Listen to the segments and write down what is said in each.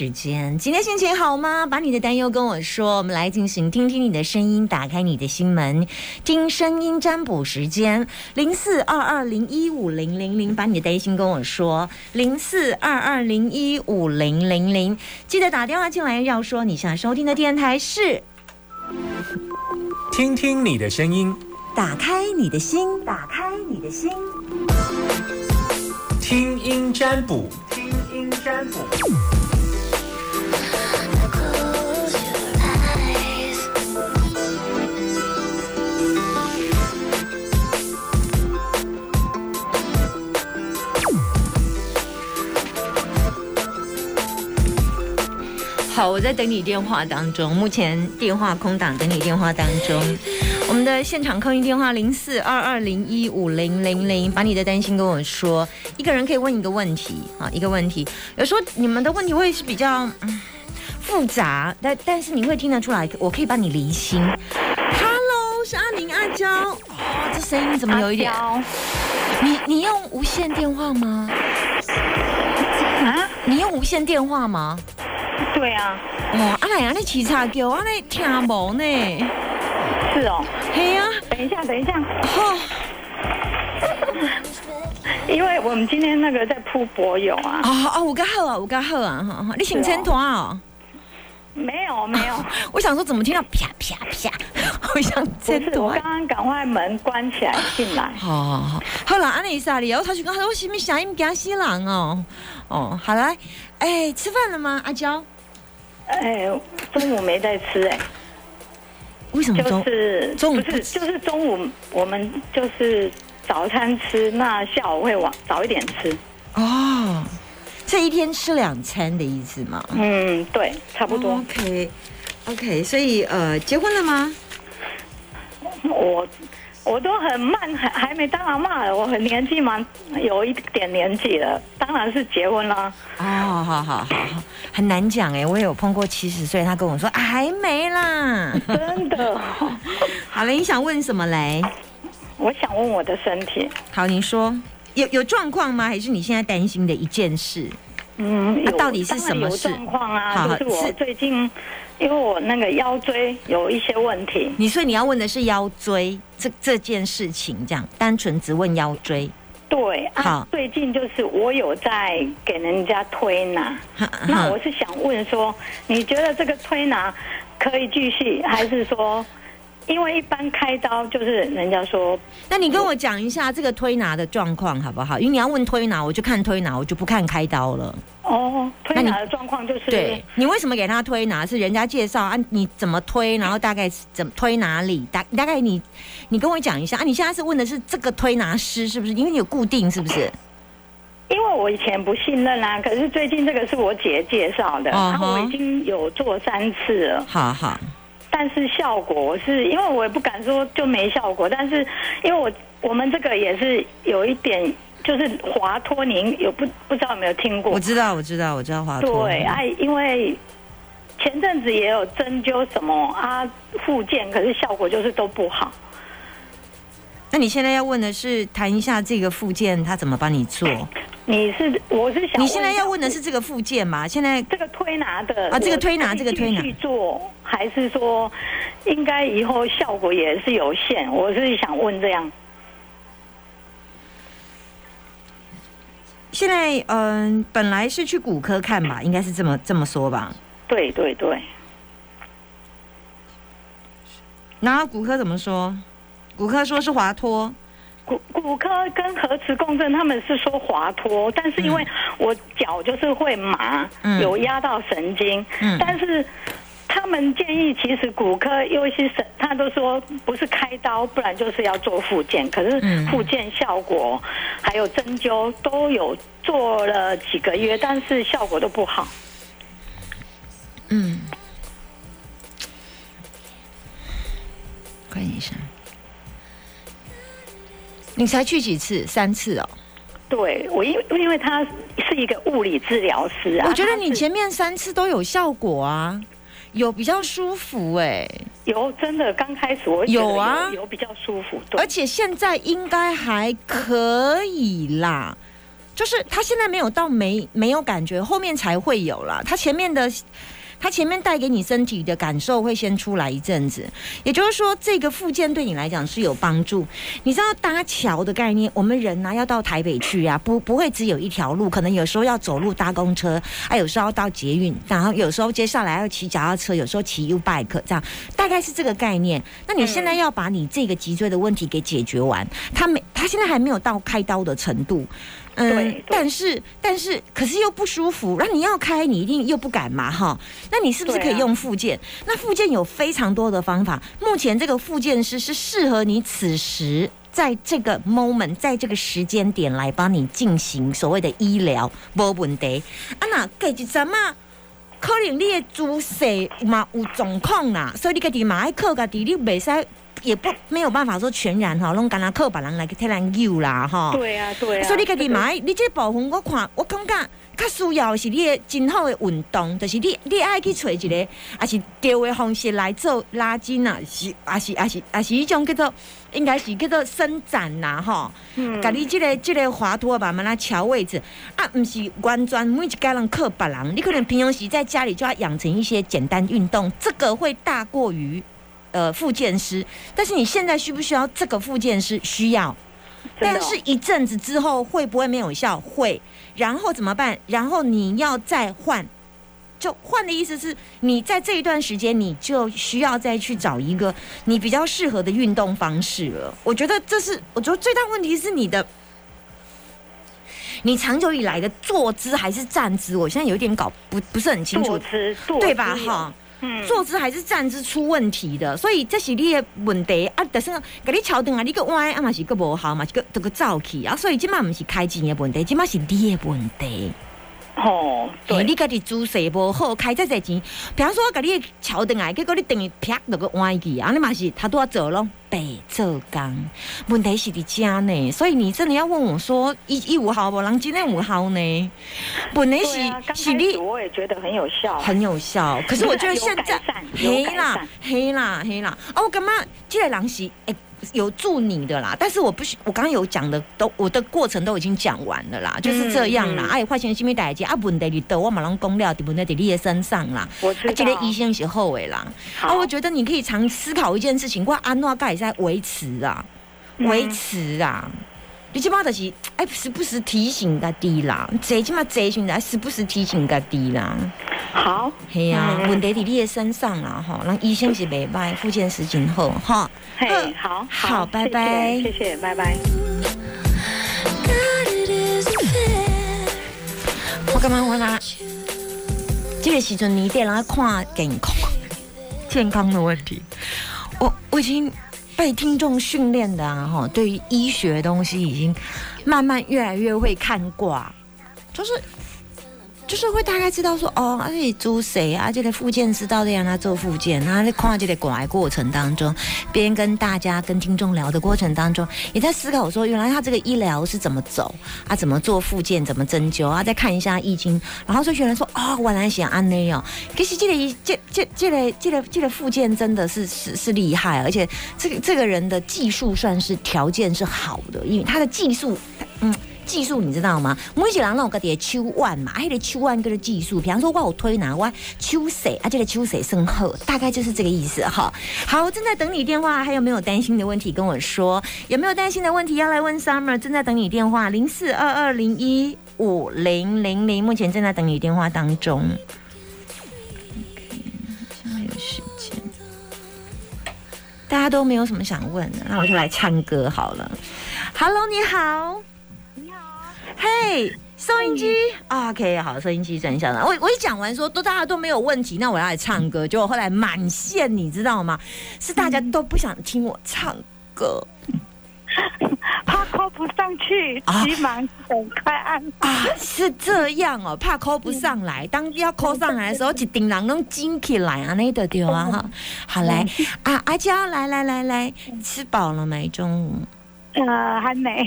时间，今天心情好吗？把你的担忧跟我说，我们来进行听听你的声音，打开你的心门，听声音占卜时间，零四二二零一五零零零，把你的担心跟我说，零四二二零一五零零零，记得打电话进来，要说你想收听的电台是，听听你的声音，打开你的心，打开你的心。听音占卜，听音占卜。好，我在等你电话当中，目前电话空档，等你电话当中。我们的现场客运电话零四二二零一五零零零，把你的担心跟我说。一个人可以问一个问题啊，一个问题。有时候你们的问题会是比较嗯复杂，但但是你会听得出来，我可以帮你厘清。Hello，是阿宁阿娇。哦，这声音怎么有一点？你你用无线电话吗？啊？你用无线电话吗？对啊。哦，阿奶啊，你起叉叫阿你听无呢？是哦。嘿啊，等一下，等一下。好，因为我们今天那个在铺柏油啊。哦哦，我刚好啊，我刚好啊，哈哈，你请牵团哦。没有没有，我想说怎么听到啪啪啪，我想不是，我刚刚赶快门关起来进来。好好好，好了，安妮莎里，然后他就跟他说：“什么声音惊死人哦？”哦，好来，哎，吃饭了吗？阿娇？哎，中午没在吃哎。为什么就是中午不是就是中午我们就是早餐吃，那下午会晚早一点吃。哦，这一天吃两餐的意思吗？嗯，对，差不多。OK OK，所以呃，结婚了吗？我我都很慢，还还没当阿妈了，我很年纪蛮有一点年纪了，当然是结婚啦。哦，好好好好，很难讲哎，我也有碰过七十岁，他跟我说、啊、还没啦。真的。好了，你想问什么嘞？我想问我的身体。好，你说有有状况吗？还是你现在担心的一件事？嗯，那、到底是什么事？状况啊？好就是我最近，因为我那个腰椎有一些问题。你所以你要问的是腰椎这这件事情，这样单纯只问腰椎。对啊，最近就是我有在给人家推拿，那我是想问说，你觉得这个推拿可以继续，还是说？因为一般开刀就是人家说，那你跟我讲一下这个推拿的状况好不好？因为你要问推拿，我就看推拿，我就不看开刀了。哦，推拿的状况就是，对你为什么给他推拿？是人家介绍啊？你怎么推？然后大概怎么推哪里？大大概你你跟我讲一下啊？你现在是问的是这个推拿师是不是？因为你有固定是不是？因为我以前不信任啊，可是最近这个是我姐介绍的，然后我已经有做三次了。好好。但是效果我是因为我也不敢说就没效果，但是因为我我们这个也是有一点就是滑脱，您有不不知道有没有听过？我知道，我知道，我知道滑脱。对，哎，因为前阵子也有针灸什么啊复健，可是效果就是都不好。那你现在要问的是谈一下这个附件，他怎么帮你做？你是我是想你现在要问的是这个附件吗？现在这个推拿的啊，这个推拿，这个推拿去做，还是说应该以后效果也是有限？我是想问这样。现在嗯，本来是去骨科看吧，应该是这么这么说吧？对对对。然后骨科怎么说？骨科说是滑脱。骨骨科跟核磁共振，他们是说滑脱，但是因为我脚就是会麻，嗯、有压到神经，嗯、但是他们建议其实骨科尤其是他都说不是开刀，不然就是要做复健，可是复健效果、嗯、还有针灸都有做了几个月，但是效果都不好。嗯，看一下。你才去几次？三次哦。对，我因因为他是一个物理治疗师啊。我觉得你前面三次都有效果啊，有比较舒服哎。有真的，刚开始我有啊，有比较舒服。而且现在应该还可以啦，就是他现在没有到没没有感觉，后面才会有了。他前面的。它前面带给你身体的感受会先出来一阵子，也就是说，这个附件对你来讲是有帮助。你知道搭桥的概念，我们人呢要到台北去啊，不不会只有一条路，可能有时候要走路搭公车，啊，有时候要到捷运，然后有时候接下来要骑脚踏车，有时候骑 U bike 这样，大概是这个概念。那你现在要把你这个脊椎的问题给解决完，他没，他现在还没有到开刀的程度。嗯，但是但是可是又不舒服，那你要开，你一定又不敢嘛，哈。那你是不是可以用附件？那附件有非常多的方法。目前这个附件师是适合你此时在这个 moment，在这个时间点来帮你进行所谓的医疗，没问题。啊，那给一阵嘛，可能你的姿势嘛有状况啦，所以你家己嘛爱靠家己，你袂使。也不没有办法说全然哈，弄干那靠别人来去替咱救啦哈。对啊，对啊。所以你家己买，你这部分我看，我感觉较需要是你的真好的运动，就是你你爱去找一个，还是调的方式来做拉筋啊，是还是还是还是一种叫做应该是叫做伸展呐哈。嗯。甲你这个这个滑脱慢慢来调位置啊，不是完全每一家人靠别人，你可能平常时在家里就要养成一些简单运动，这个会大过于。呃，复健师，但是你现在需不需要这个复健师？需要，但是一阵子之后会不会没有效？会，然后怎么办？然后你要再换，就换的意思是你在这一段时间你就需要再去找一个你比较适合的运动方式了。我觉得这是，我觉得最大问题是你的，你长久以来的坐姿还是站姿？我现在有点搞不不是很清楚，坐姿对吧？哈。坐姿还是站姿出问题的，所以这是你的问题啊！但是给你桥墩啊，你个歪啊嘛是个无好嘛，是个这个燥气啊，所以今嘛不是开钱的问题，今嘛是你的问题。哦，对，你家己姿势无好，开这些钱。比方说，我给你桥凳啊，结果你等于啪那个歪去啊，你嘛是他都要走咯。白做工，问题是伫家呢，所以你真的要问我说，一一五号不？人今天五号呢？本来是是你，我也觉得很有效，很有效。可是我觉得现在黑啦，黑啦，黑啦。哦，我感觉？这个人是诶。有助你的啦，但是我不许我刚刚有讲的都我的过程都已经讲完了啦，就是这样啦。哎，花钱心没代志啊？问题你得我马上公料，问题在你的身上啦。我知道。这个医生是后尾啦。啊，我觉得你可以常思考一件事情，我安诺盖在维持啊，维持啊。你起码就是哎，时不时提醒家己啦，最起码最醒来时不时提醒家己啦。好，系呀，问题在你的身上啦，吼，让医生是袂歹，复健时今后，哈。嘿，好，好，拜拜，谢谢，拜拜。我干嘛我拿？这个时阵你得来看健康，健康的问题。我我已经。被听众训练的啊，哈，对于医学东西已经慢慢越来越会看卦，就是。就是会大概知道说哦，而且租谁啊？这个附件知道的让他做附件，然后在跨这个拐过程当中，边跟大家跟听众聊的过程当中，也在思考说，原来他这个医疗是怎么走啊？怎么做附件？怎么针灸啊？再看一下易经，然后就觉得说哦，原来想安内哦。可是这个一这这这个这个这个附件真的是是是厉害，而且这个这个人的技术算是条件是好的，因为他的技术嗯。技术你知道吗？每一个人拢有个的手腕嘛，啊，迄个手腕个的技术，比方说我有推拿，我手势啊，这个手势深厚，大概就是这个意思哈。好，正在等你电话，还有没有担心的问题跟我说？有没有担心的问题要来问 Summer？正在等你电话，零四二二零一五零零零，目前正在等你电话当中。现在有时间，大家都没有什么想问的，那我就来唱歌好了。Hello，你好。嘿，收音机，OK，好，收音机转向了。我我一讲完说都大家都没有问题，那我要来唱歌，结果后来满线，你知道吗？是大家都不想听我唱歌，怕 call 不上去，急忙等开案啊，是这样哦，怕 call 不上来，当要 call 上来的时候，一顶人拢惊起来啊，那的对啊哈。好来啊，阿娇，来来来来，吃饱了没？中午？呃，还没。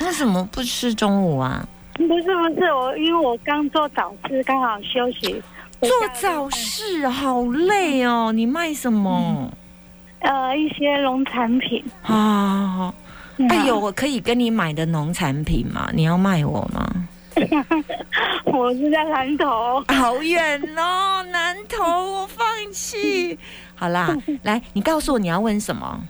为什么不吃中午啊？不是不是，我因为我刚做早市，刚好休息。做早市好累哦，你卖什么？呃，一些农产品。啊，哎呦，我可以跟你买的农产品吗？你要卖我吗？我是在南头，好远哦，南头，我放弃。好啦，来，你告诉我你要问什么？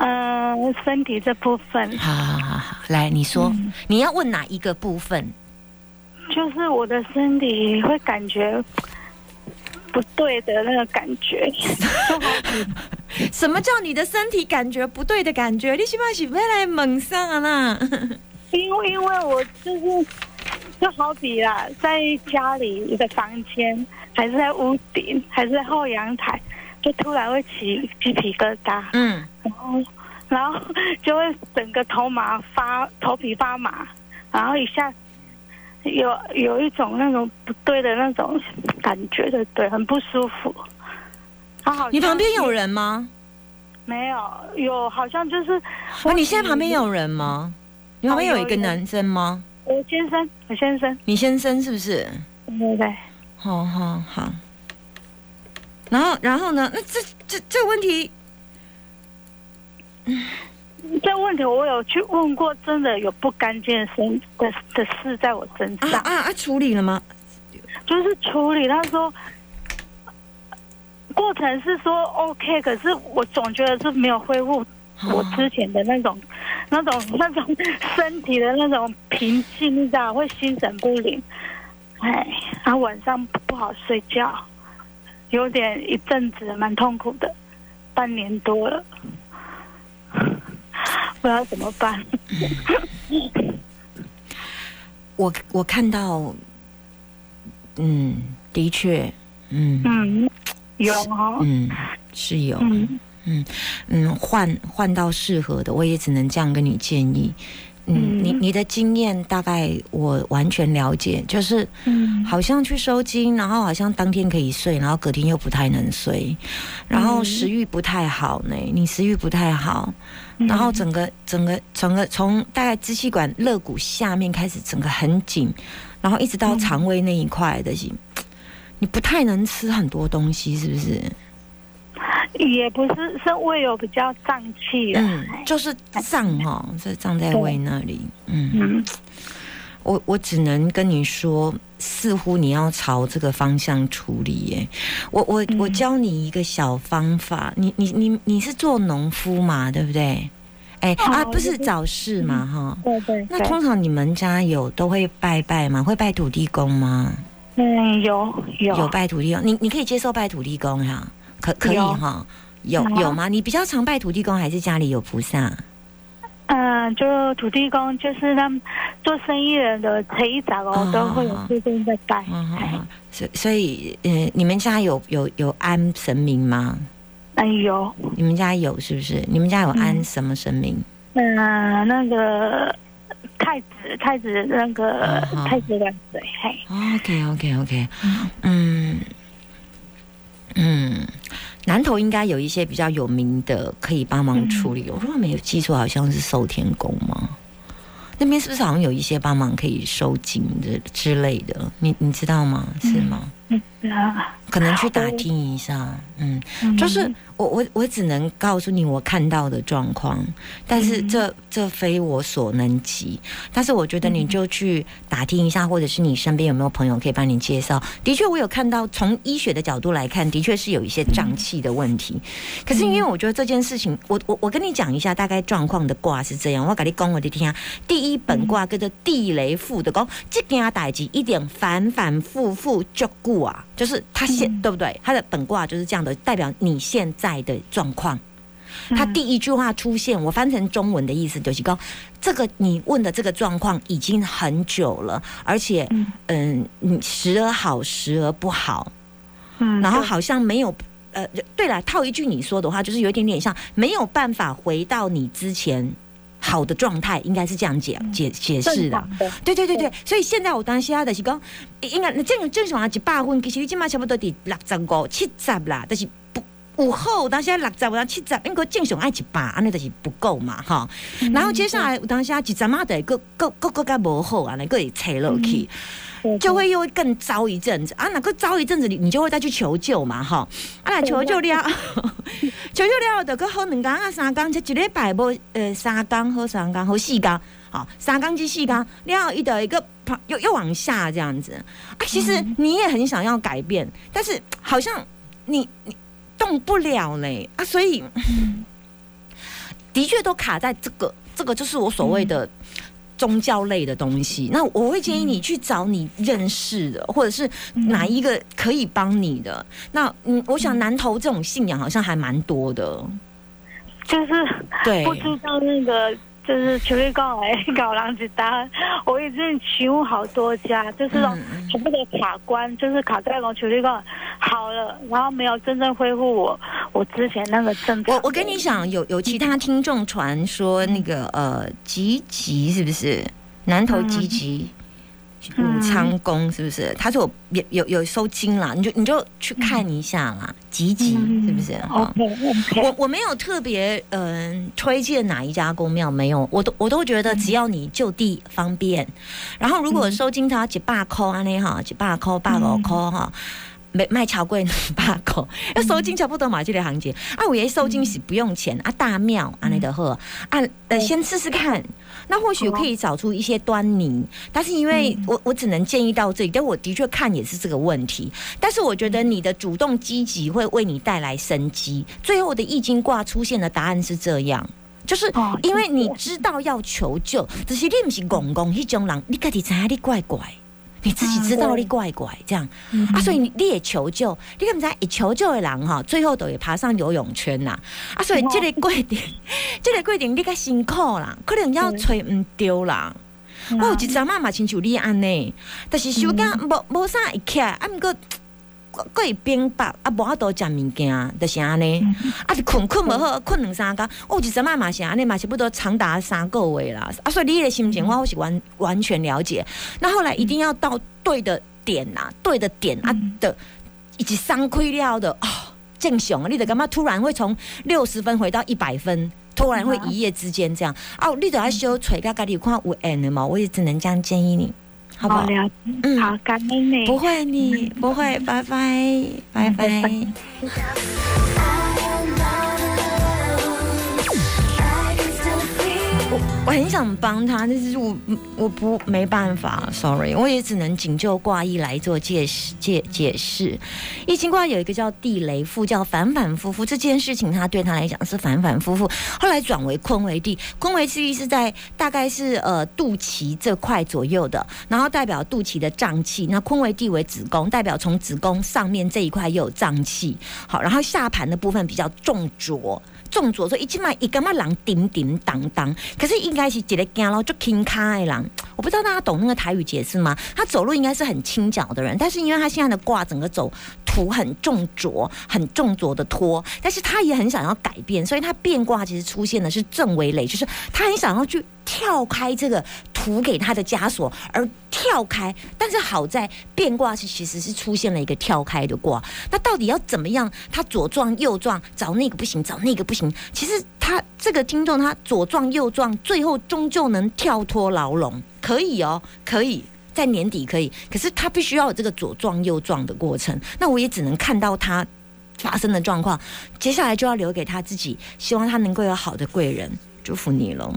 嗯，身体这部分。好好好好，来，你说你要问哪一个部分？就是我的身体会感觉不对的那个感觉。什么叫你的身体感觉不对的感觉？你起码是要来猛上啊啦。因为因为我就是就好比啦，在家里的房间，还是在屋顶，还是在后阳台，就突然会起鸡皮疙瘩。嗯，然后然后 就会整个头麻发头皮发麻，然后一下有有一种那种不对的那种感觉的，对，很不舒服。好，你旁边有人吗？没有，有好像就是。哦，你现在旁边有人吗？你旁边有一个男生吗？我先生，我先生。你先生是不是？对对。好好好。然后，然后呢？那这这这问题，这问题我有去问过，真的有不干净的身的的事在我身上啊啊！处理了吗？就是处理，他说。过程是说 OK，可是我总觉得是没有恢复我之前的那种、那种、那种 身体的那种平静，你知道，会心神不宁，哎，然后晚上不好睡觉，有点一阵子蛮痛苦的，半年多了，不知道怎么办。我我看到，嗯，的确，嗯嗯。有嗯，是有，嗯嗯嗯，换换到适合的，我也只能这样跟你建议。嗯，你你的经验大概我完全了解，就是，嗯，好像去收金，然后好像当天可以睡，然后隔天又不太能睡，然后食欲不太好呢，你食欲不太好，然后整个整个整个从大概支气管肋骨下面开始整个很紧，然后一直到肠胃那一块的紧。你不太能吃很多东西，是不是？也不是，是胃有比较胀气嗯，就是胀哦，是胀在胃那里。嗯，我我只能跟你说，似乎你要朝这个方向处理。耶，我我我教你一个小方法。你你你你是做农夫嘛？对不对？哎啊，不是早市嘛？哈，对对。那通常你们家有都会拜拜吗？会拜土地公吗？嗯，有有有拜土地公，你你可以接受拜土地公哈，可可以哈？有有吗？你比较常拜土地公，还是家里有菩萨？嗯，就土地公，就是他们做生意人的财一早哦，都会有这边在拜。所所以，嗯，你们家有有有安神明吗？嗯，有。你们家有是不是？你们家有安什么神明？嗯，那个。太子，太子那个太子万岁，嘿。OK OK OK，嗯嗯，南头应该有一些比较有名的可以帮忙处理。我如果没有记错，好像是寿天宫吗？那边是不是好像有一些帮忙可以收金的之类的？你你知道吗？是吗？嗯啊，可能去打听一下。嗯，就是我我我只能告诉你我看到的状况，但是这这非我所能及。但是我觉得你就去打听一下，或者是你身边有没有朋友可以帮你介绍。的确，我有看到从医学的角度来看，的确是有一些胀气的问题。可是因为我觉得这件事情，我我我跟你讲一下大概状况的卦是这样。我跟你讲我的天啊，第一本卦叫做地雷复的，讲这件代志一点反反复复就过啊。就是他现对不对？他的本卦就是这样的，代表你现在的状况。他第一句话出现，我翻成中文的意思就是说，这个你问的这个状况已经很久了，而且嗯，你时而好，时而不好。嗯，然后好像没有呃，对了，套一句你说的话，就是有一点点像没有办法回到你之前。好的状态应该是这样解解解释的，对对对对，所以现在我当下的是讲，应该那这个正常啊，一百分其实你起码差不多得六十五七十啦，但是不午后当下六十，我七十，应该正常爱一百，安尼就是不够嘛，哈。然后接下来当下一十嘛的，个个个个个无好啊，那个会扯落去，就会又会更糟一阵子啊。那个糟一阵子，你你就会再去求救嘛，哈。啊，来求救了，求救了，就个好两工啊，三工，就一礼拜无呃三工好三工好四工，好三缸至四缸，然后一的一个又又往下这样子啊。其实你也很想要改变，但是好像你你。动不了嘞啊，所以的确都卡在这个，这个就是我所谓的宗教类的东西。那我会建议你去找你认识的，或者是哪一个可以帮你的。那嗯，我想南投这种信仰好像还蛮多的，就是对不知道那个。就是求你讲诶，搞狼子单，我已经询问好多家，就是说全部都卡关，就是卡在我求你讲好了，然后没有真正恢复我我之前那个症状。我我跟你讲，有有其他听众传说那个呃吉吉是不是南投吉吉？武昌宫是不是？他说有有有收金啦，你就你就去看一下啦，集集是不是？我我没有特别嗯推荐哪一家公庙，没有，我都我都觉得只要你就地方便，然后如果收金他几百块安尼哈，几百块八五块哈。卖卖超贵两百块，要收金差不多嘛，这个行情。啊，我爷收金是不用钱啊，大庙安尼的呵啊，呃，先试试看，那或许可以找出一些端倪，但是因为我我只能建议到这里，但我的确看也是这个问题，但是我觉得你的主动积极会为你带来生机，最后的易经卦出现的答案是这样，就是因为你知道要求救，只是你不是公公那种人，你自己知你怪怪。你自己知道你怪怪这样。啊，所以你你也求救，你看不知一求救的人哈，最后都会爬上游泳圈呐。啊，所以这个规定，这个规定你较辛苦啦，可能要吹唔丢啦。我有一阵妈妈亲像你安尼，但是手感无无啥会起，啊，毋过。过会冰白啊，无法度食物件，就是安尼。啊，是困困无好，困两三工。我一阵仔嘛是安尼，嘛是不多长达三个月啦。啊，所以你的心情我我是完完全了解。那后来一定要到对的点呐，对的点啊的，以及伤亏了的哦，正常啊，你得干嘛？突然会从六十分回到一百分，突然会一夜之间这样。哦，你得要修锤家家己看有 end 的嘛？我也只能这样建议你。好不好？嗯，好，感恩你。不会，你不会，拜拜，拜拜。我很想帮他，但是我我不没办法，sorry，我也只能仅就卦意来做解释解解释。易经卦有一个叫地雷复，叫反反复复这件事情，他对他来讲是反反复复，后来转为坤为地，坤为地是在大概是呃肚脐这块左右的，然后代表肚脐的脏器，那坤为地为子宫，代表从子宫上面这一块又有脏器，好，然后下盘的部分比较重浊。重左说一起码一个嘛人叮叮当当，可是应该是一个走路就轻卡的人，我不知道大家懂那个台语解释吗？他走路应该是很轻脚的人，但是因为他现在的卦整个走土很重浊，很重浊的拖，但是他也很想要改变，所以他变卦其实出现的是正为雷，就是他很想要去。跳开这个图给他的枷锁而跳开，但是好在变卦是其实是出现了一个跳开的卦。那到底要怎么样？他左撞右撞，找那个不行，找那个不行。其实他这个听众他左撞右撞，最后终究能跳脱牢笼，可以哦，可以在年底可以。可是他必须要有这个左撞右撞的过程。那我也只能看到他发生的状况，接下来就要留给他自己，希望他能够有好的贵人，祝福你喽。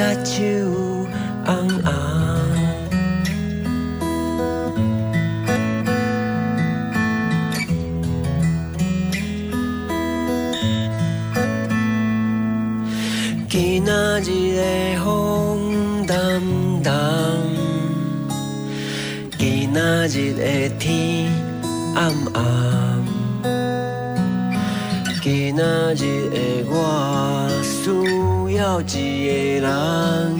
甲手红红。今仔日的风淡淡，今仔日的天暗暗，今仔日的我了一个人，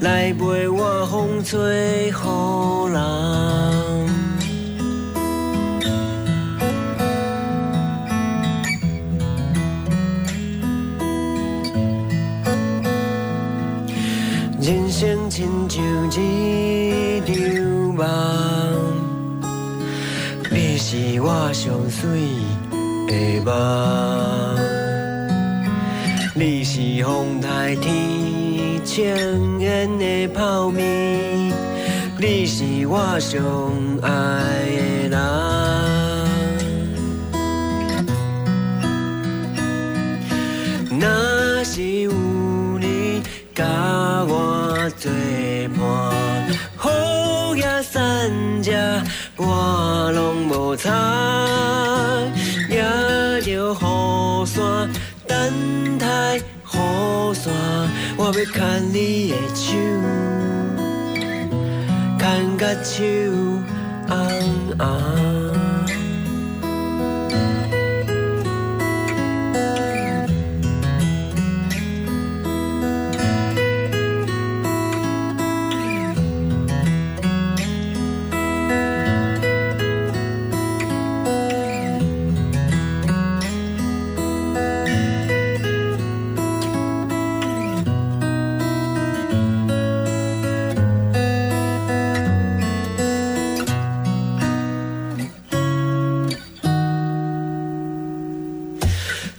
来陪我风吹雨淋。人生亲像一场梦，你是我上水的梦。你是风台天青烟的泡面，你是我最爱的人。若是有你甲我作伴，好也散遮，我拢无差，也着雨伞。等待雨伞，我要牵你的手，牵到手红红。